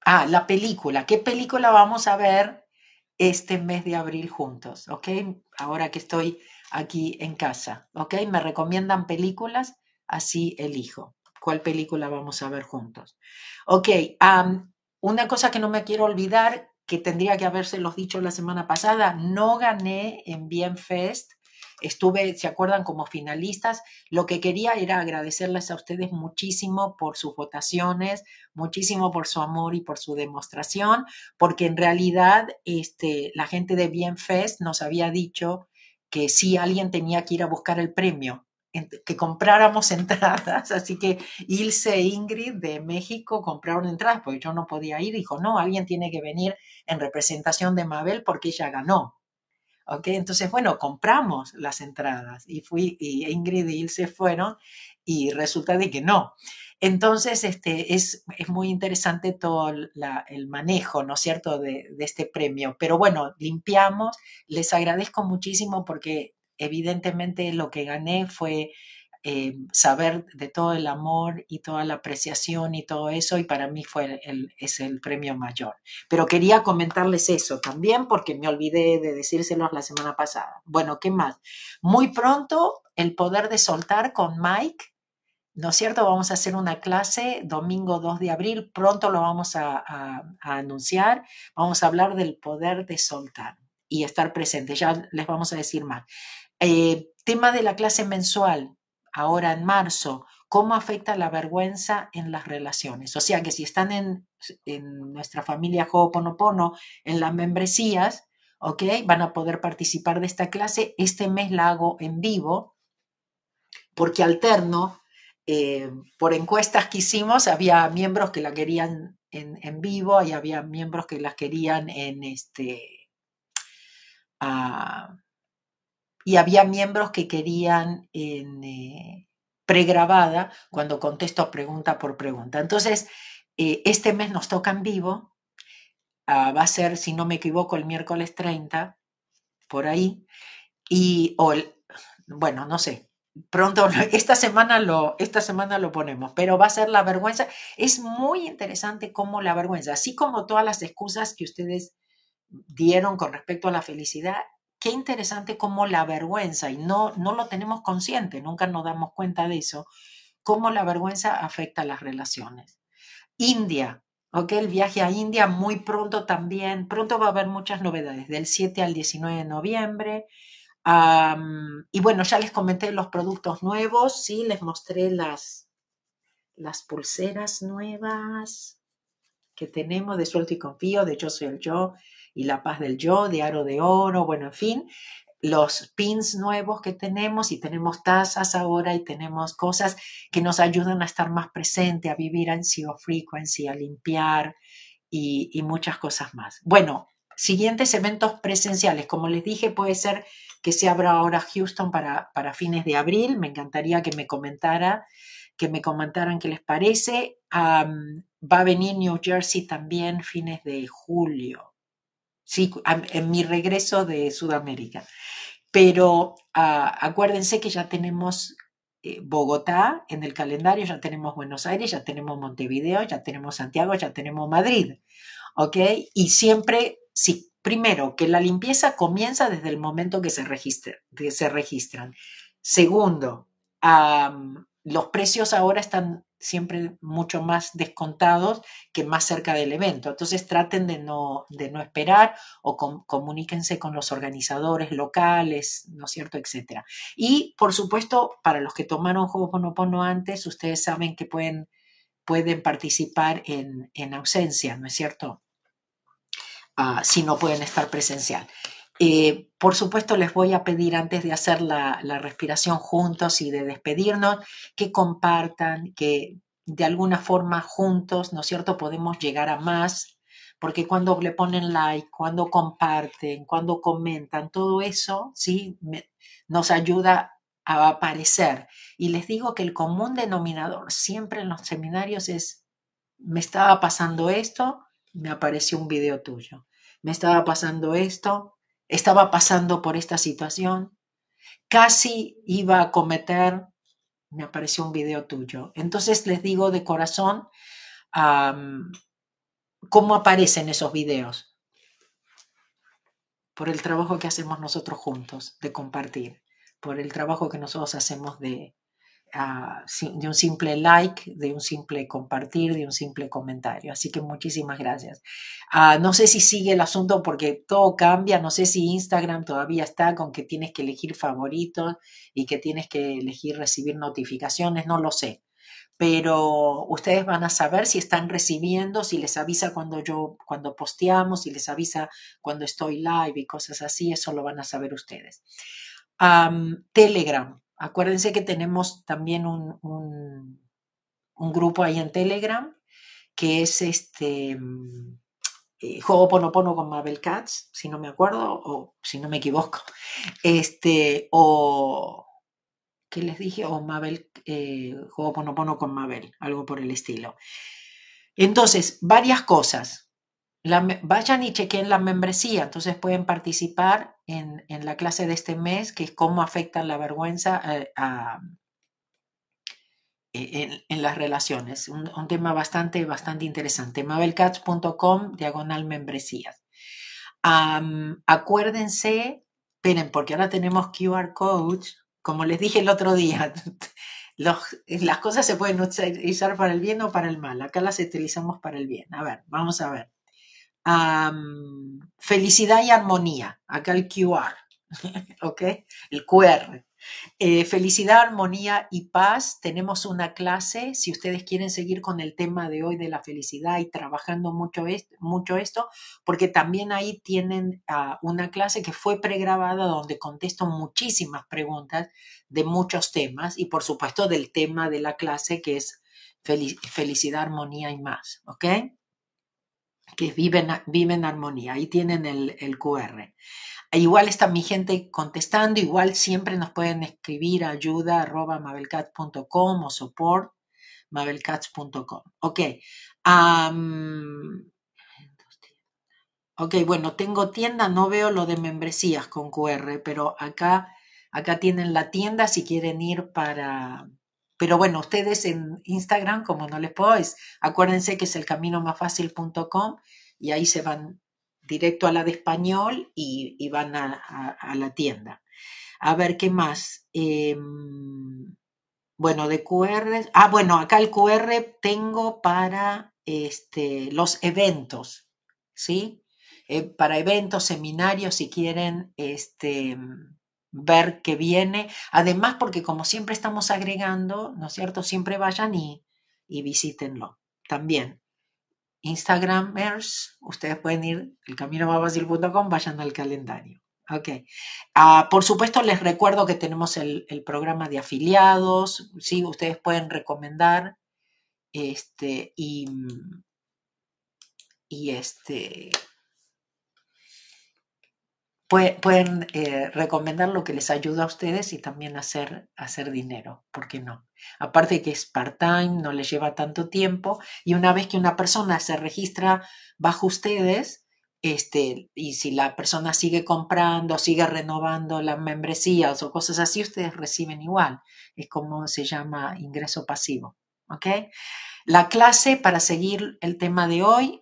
Ah, la película. ¿Qué película vamos a ver este mes de abril juntos? ¿Ok? Ahora que estoy aquí en casa. ¿Ok? Me recomiendan películas, así elijo cuál película vamos a ver juntos. Ok, una cosa que no me quiero olvidar, que tendría que haberse los dicho la semana pasada, no gané en Bienfest. Estuve, ¿se acuerdan? Como finalistas. Lo que quería era agradecerles a ustedes muchísimo por sus votaciones, muchísimo por su amor y por su demostración, porque en realidad este, la gente de Bienfest nos había dicho que sí alguien tenía que ir a buscar el premio que compráramos entradas, así que Ilse e Ingrid de México compraron entradas porque yo no podía ir, dijo, no, alguien tiene que venir en representación de Mabel porque ella ganó. ¿Ok? Entonces, bueno, compramos las entradas y fui, y Ingrid y Ilse fueron y resulta de que no. Entonces, este, es, es muy interesante todo el manejo, ¿no es cierto?, de, de este premio. Pero bueno, limpiamos, les agradezco muchísimo porque evidentemente lo que gané fue eh, saber de todo el amor y toda la apreciación y todo eso, y para mí fue el, es el premio mayor. Pero quería comentarles eso también porque me olvidé de decírselos la semana pasada. Bueno, ¿qué más? Muy pronto el poder de soltar con Mike. ¿No es cierto? Vamos a hacer una clase domingo 2 de abril, pronto lo vamos a anunciar. Vamos a hablar del poder de soltar. y estar presente. Ya les vamos a decir más. Eh, tema de la clase mensual, ahora en marzo, ¿cómo afecta la vergüenza en las relaciones? O sea que si están en, en nuestra familia Ho'oponopono, en las membresías, ¿ok? Van a poder participar de esta clase. Este mes la hago en vivo porque alterno. Eh, por encuestas que hicimos, había miembros que la querían en, vivo y había miembros que la querían en este. Ah, y había miembros que querían en eh, pregrabada cuando contesto pregunta por pregunta. Entonces, eh, este mes nos toca en vivo Ah, va a ser, si no me equivoco, el miércoles 30, por ahí. Y, bueno, no sé, pronto, esta semana, lo, esta semana lo ponemos, pero va a ser la vergüenza. Es muy interesante cómo la vergüenza, así como todas las excusas que ustedes dieron con respecto a la felicidad, qué interesante cómo la vergüenza, y no, no lo tenemos consciente, nunca nos damos cuenta de eso, cómo la vergüenza afecta las relaciones. India, Ok, el viaje a India muy pronto también. Pronto va a haber muchas novedades, del 7 al 19 de noviembre. y bueno, ya les comenté los productos nuevos, sí, les mostré las, las pulseras nuevas que tenemos de Suelto y Confío, de Yo Soy el Yo y La Paz del Yo, de Aro de Oro, bueno, en fin los pins nuevos que tenemos y tenemos tazas ahora y tenemos cosas que nos ayudan a estar más presente, a vivir en zero frequency, a limpiar y, muchas cosas más. Bueno, siguientes eventos presenciales. Como les dije, puede ser que se abra ahora Houston para, para fines de abril. Me encantaría que me comentara, que me comentaran qué les parece. va a venir New Jersey también fines de julio sí, en mi regreso de Sudamérica. Pero ah, acuérdense que ya tenemos eh, Bogotá en el calendario, ya tenemos Buenos Aires, ya tenemos Montevideo, ya tenemos Santiago, ya tenemos Madrid. ¿Ok? Y siempre, primero, que la limpieza comienza desde el momento que se, que se registran. Segundo, los precios ahora están siempre mucho más descontados que más cerca del evento. Entonces traten de no, de no esperar o comuníquense con los organizadores locales, ¿no es cierto?, etcétera. Y por supuesto, para los que tomaron Ho'oponopono antes, ustedes saben que pueden, pueden participar en, ausencia, ¿no es cierto? Ah, si no pueden estar presencial. Eh, por supuesto, les voy a pedir antes de hacer la, respiración juntos y de despedirnos, que compartan, que de alguna forma juntos, ¿no es cierto?, podemos llegar a más, porque cuando le ponen like, cuando comparten, cuando comentan, todo eso, ¿sí?, nos ayuda a aparecer. Y les digo que el común denominador siempre en los seminarios es, me estaba pasando esto, me apareció un video tuyo. Me estaba pasando esto, estaba pasando por esta situación, casi iba a cometer, me apareció un video tuyo. Entonces les digo de corazón, ¿cómo aparecen esos videos? Por el trabajo que hacemos nosotros juntos de compartir, por el trabajo que nosotros hacemos de, Ah, de un simple like, de un simple compartir, de un simple comentario. Así que muchísimas gracias. Ah, no sé si sigue el asunto porque todo cambia, no sé si Instagram todavía está con que tienes que elegir favoritos y que tienes que elegir recibir notificaciones, no lo sé. Pero ustedes van a saber si están recibiendo, si les avisa cuando yo, cuando posteamos, si les avisa cuando estoy live y cosas así, eso lo van a saber ustedes. Telegram. Acuérdense que tenemos también un, un, grupo ahí en Telegram que es este mm, eh, Juego Ponopono con Mabel Katz, si no me acuerdo, o si no me equivoco. Este, o ¿qué les dije? O Mabel, eh, Juego Ponopono con Mabel, algo por el estilo. Entonces, varias cosas vayan y chequen la membresía, entonces pueden participar en, la clase de este mes, que es cómo afecta la vergüenza eh, e, en, las relaciones. Un, tema bastante, bastante interesante. mabelcats.com, diagonal membresías. acuérdense, esperen, porque ahora tenemos QR codes, como les dije el otro día. las cosas se pueden utilizar para el bien o para el mal. Acá las utilizamos para el bien. A ver, vamos a ver. Felicidad y armonía. Acá el QR, ¿ok? El QR. Eh, felicidad, armonía y paz. Tenemos una clase, si ustedes quieren seguir con el tema de hoy de la felicidad y trabajando mucho, esto, mucho esto porque también ahí tienen ah, una clase que fue pregrabada donde contesto muchísimas preguntas de muchos temas y por supuesto del tema de la clase que es felicidad, armonía y más, ¿ok? Que viven, viven en armonía. Ahí tienen el, el QR. E igual está mi gente contestando, igual siempre nos pueden escribir ayuda arroba mabelcats.com o support mabelcats.com. Ok. ok, bueno, tengo tienda, no veo lo de membresías con QR, pero acá, acá tienen la tienda si quieren ir para... Pero bueno, ustedes en Instagram, como no les puedo, acuérdense que es el camino más fácil.com y ahí se van directo a la de español y, van a, la tienda. A ver, ¿qué más? Em, bueno, de QR. Ah, bueno, acá el QR tengo para este, los eventos, ¿sí? Eh, para eventos, seminarios, si quieren este, ver qué viene. Además, porque como siempre estamos agregando, ¿no es cierto? Siempre vayan y, y visítenlo también. Instagramers, ustedes pueden ir el camino vayan al calendario. Ok. Ah, por supuesto, les recuerdo que tenemos el, programa de afiliados. Sí, ustedes pueden recomendar. Este, y, y este, pueden eh, recomendar lo que les ayuda a ustedes y también hacer, hacer dinero, ¿por qué no? Aparte que es part-time, no les lleva tanto tiempo y una vez que una persona se registra bajo ustedes, este, y si la persona sigue comprando, sigue renovando las membresías o cosas así, ustedes reciben igual. Es como se llama ingreso pasivo. ¿Ok? La clase para seguir el tema de hoy,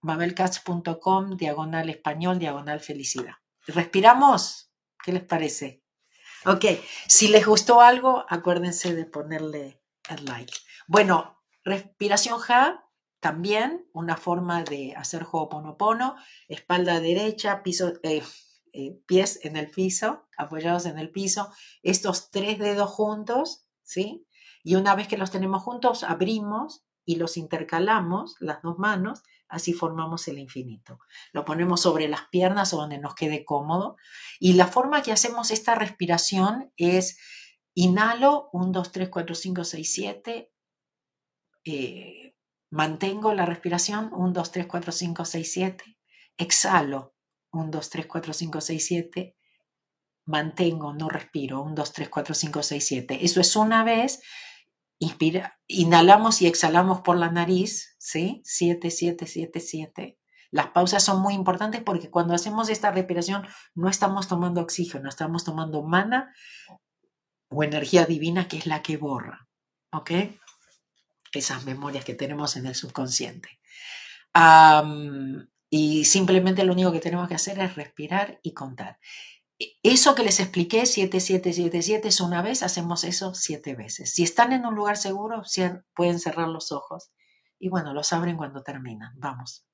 mabelcats.com, diagonal español, diagonal felicidad. ¿Respiramos? ¿Qué les parece? Ok, si les gustó algo, acuérdense de ponerle el like. Bueno, respiración ja, también una forma de hacer Ho'oponopono, espalda derecha, piso, eh, eh, pies en el piso, apoyados en el piso, estos tres dedos juntos, ¿sí? Y una vez que los tenemos juntos, abrimos y los intercalamos, las dos manos, así formamos el infinito. Lo ponemos sobre las piernas o donde nos quede cómodo. Y la forma que hacemos esta respiración es inhalo 1, 2, 3, 4, 5, 6, 7. mantengo la respiración 1, 2, 3, 4, 5, 6, 7. Exhalo 1, 2, 3, 4, 5, 6, 7. Mantengo, no respiro 1, 2, 3, 4, 5, 6, 7. Eso es una vez Inspira, inhalamos y exhalamos por la nariz, ¿sí? 7, 7, 7, 7. Las pausas son muy importantes porque cuando hacemos esta respiración no estamos tomando oxígeno, estamos tomando mana o energía divina que es la que borra, ¿ok? Esas memorias que tenemos en el subconsciente. y simplemente lo único que tenemos que hacer es respirar y contar. Eso que les expliqué, 7777 es una vez, hacemos eso siete veces. Si están en un lugar seguro, pueden cerrar los ojos y bueno, los abren cuando terminan. Vamos.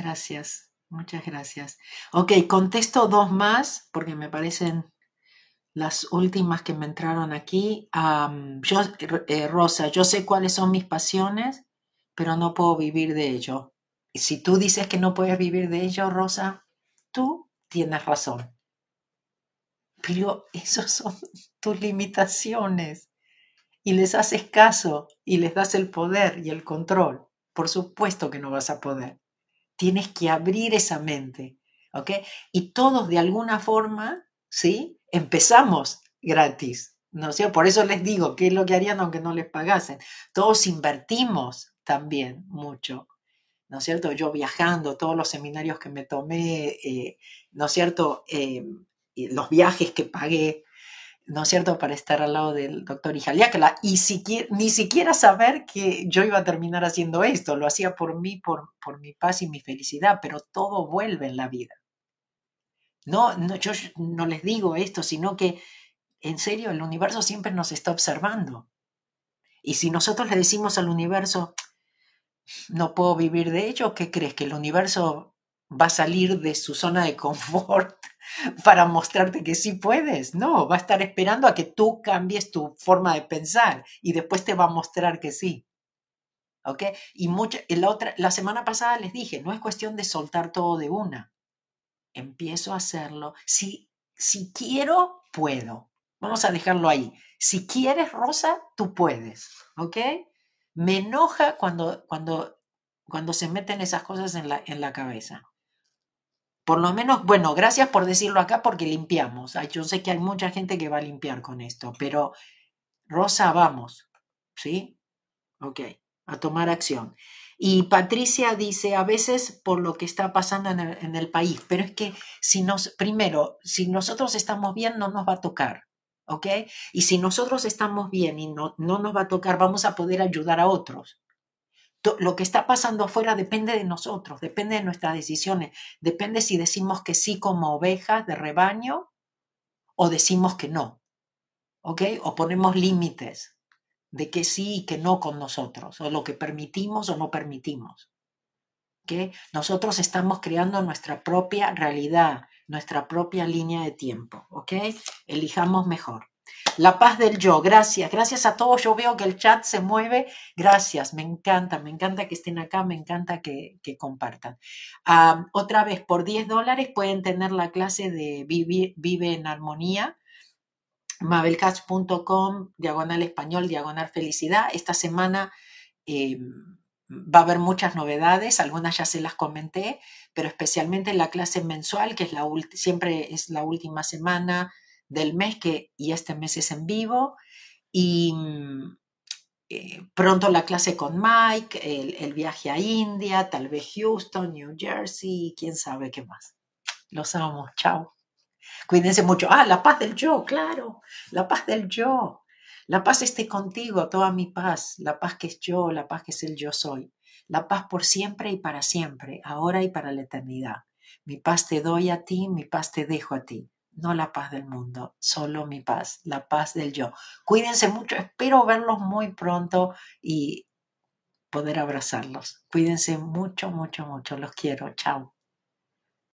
Gracias, muchas gracias. Ok, contesto dos más porque me parecen las últimas que me entraron aquí. yo, eh, Rosa, yo sé cuáles son mis pasiones, pero no puedo vivir de ello. Y si tú dices que no puedes vivir de ello, Rosa, tú tienes razón. Pero esas son tus limitaciones. Y les haces caso y les das el poder y el control. Por supuesto que no vas a poder. Tienes que abrir esa mente. ¿Ok? Y todos de alguna forma, ¿sí? Empezamos gratis. ¿No sé, Por eso les digo, ¿qué es lo que harían aunque no les pagasen? Todos invertimos también mucho. ¿no es cierto? Yo viajando, todos los seminarios que me tomé, eh, ¿no es cierto? Eh, los viajes que pagué, ¿no es cierto?, para estar al lado del doctor Ijaliácala y ni siquiera saber que yo iba a terminar haciendo esto, lo hacía por mí, por, por mi paz y mi felicidad, pero todo vuelve en la vida. No, no, yo no les digo esto, sino que en serio el universo siempre nos está observando. Y si nosotros le decimos al universo, no puedo vivir de ello, ¿qué crees? ¿Que el universo va a salir de su zona de confort para mostrarte que sí puedes? No, va a estar esperando a que tú cambies tu forma de pensar y después te va a mostrar que sí. ¿Ok? Y la, otra, la semana pasada les dije, no es cuestión de soltar todo de una. Empiezo a hacerlo. Si, si quiero, puedo. Vamos a dejarlo ahí. Si quieres, Rosa, tú puedes. ¿Ok? Me enoja cuando, cuando, cuando se meten esas cosas en la, en la cabeza. Por lo menos, bueno, gracias por decirlo acá porque limpiamos. Yo sé que hay mucha gente que va a limpiar con esto, pero Rosa, vamos. ¿Sí? Ok, a tomar acción. Y Patricia dice, a veces por lo que está pasando en el, en el, país, pero es que si nos, primero, si nosotros estamos bien, no nos va a tocar. ¿ok? Y si nosotros estamos bien y no, no nos va a tocar, vamos a poder ayudar a otros. Lo que está pasando afuera depende de nosotros, depende de nuestras decisiones, depende si decimos que sí como ovejas de rebaño o decimos que no, ¿ok? O ponemos límites de que sí y que no con nosotros, o lo que permitimos o no permitimos. ¿ok? Nosotros estamos creando nuestra propia realidad, nuestra propia línea de tiempo, ¿ok? Elijamos mejor. La paz del yo, gracias, gracias a todos. Yo veo que el chat se mueve. Gracias, me encanta, me encanta que estén acá, me encanta que, compartan. otra vez, por 10 dólares pueden tener la clase de Vive, en Armonía, mabelcast.com, diagonal español, diagonal felicidad. Esta semana em, va a haber muchas novedades, algunas ya se las comenté, pero especialmente la clase mensual, que es la siempre es la última semana del mes, que, y este mes es en vivo, y mm, eh, pronto la clase con Mike, el, el, viaje a India, tal vez Houston, New Jersey, quién sabe qué más. Los amo, chao. Cuídense mucho. Ah, la paz del yo, claro, la paz del yo. La paz esté contigo, toda mi paz, la paz que es yo, la paz que es el yo soy, la paz por siempre y para siempre, ahora y para la eternidad. Mi paz te doy a ti, mi paz te dejo a ti, no la paz del mundo, solo mi paz, la paz del yo. Cuídense mucho, espero verlos muy pronto y poder abrazarlos. Cuídense mucho, mucho, mucho, los quiero, chao.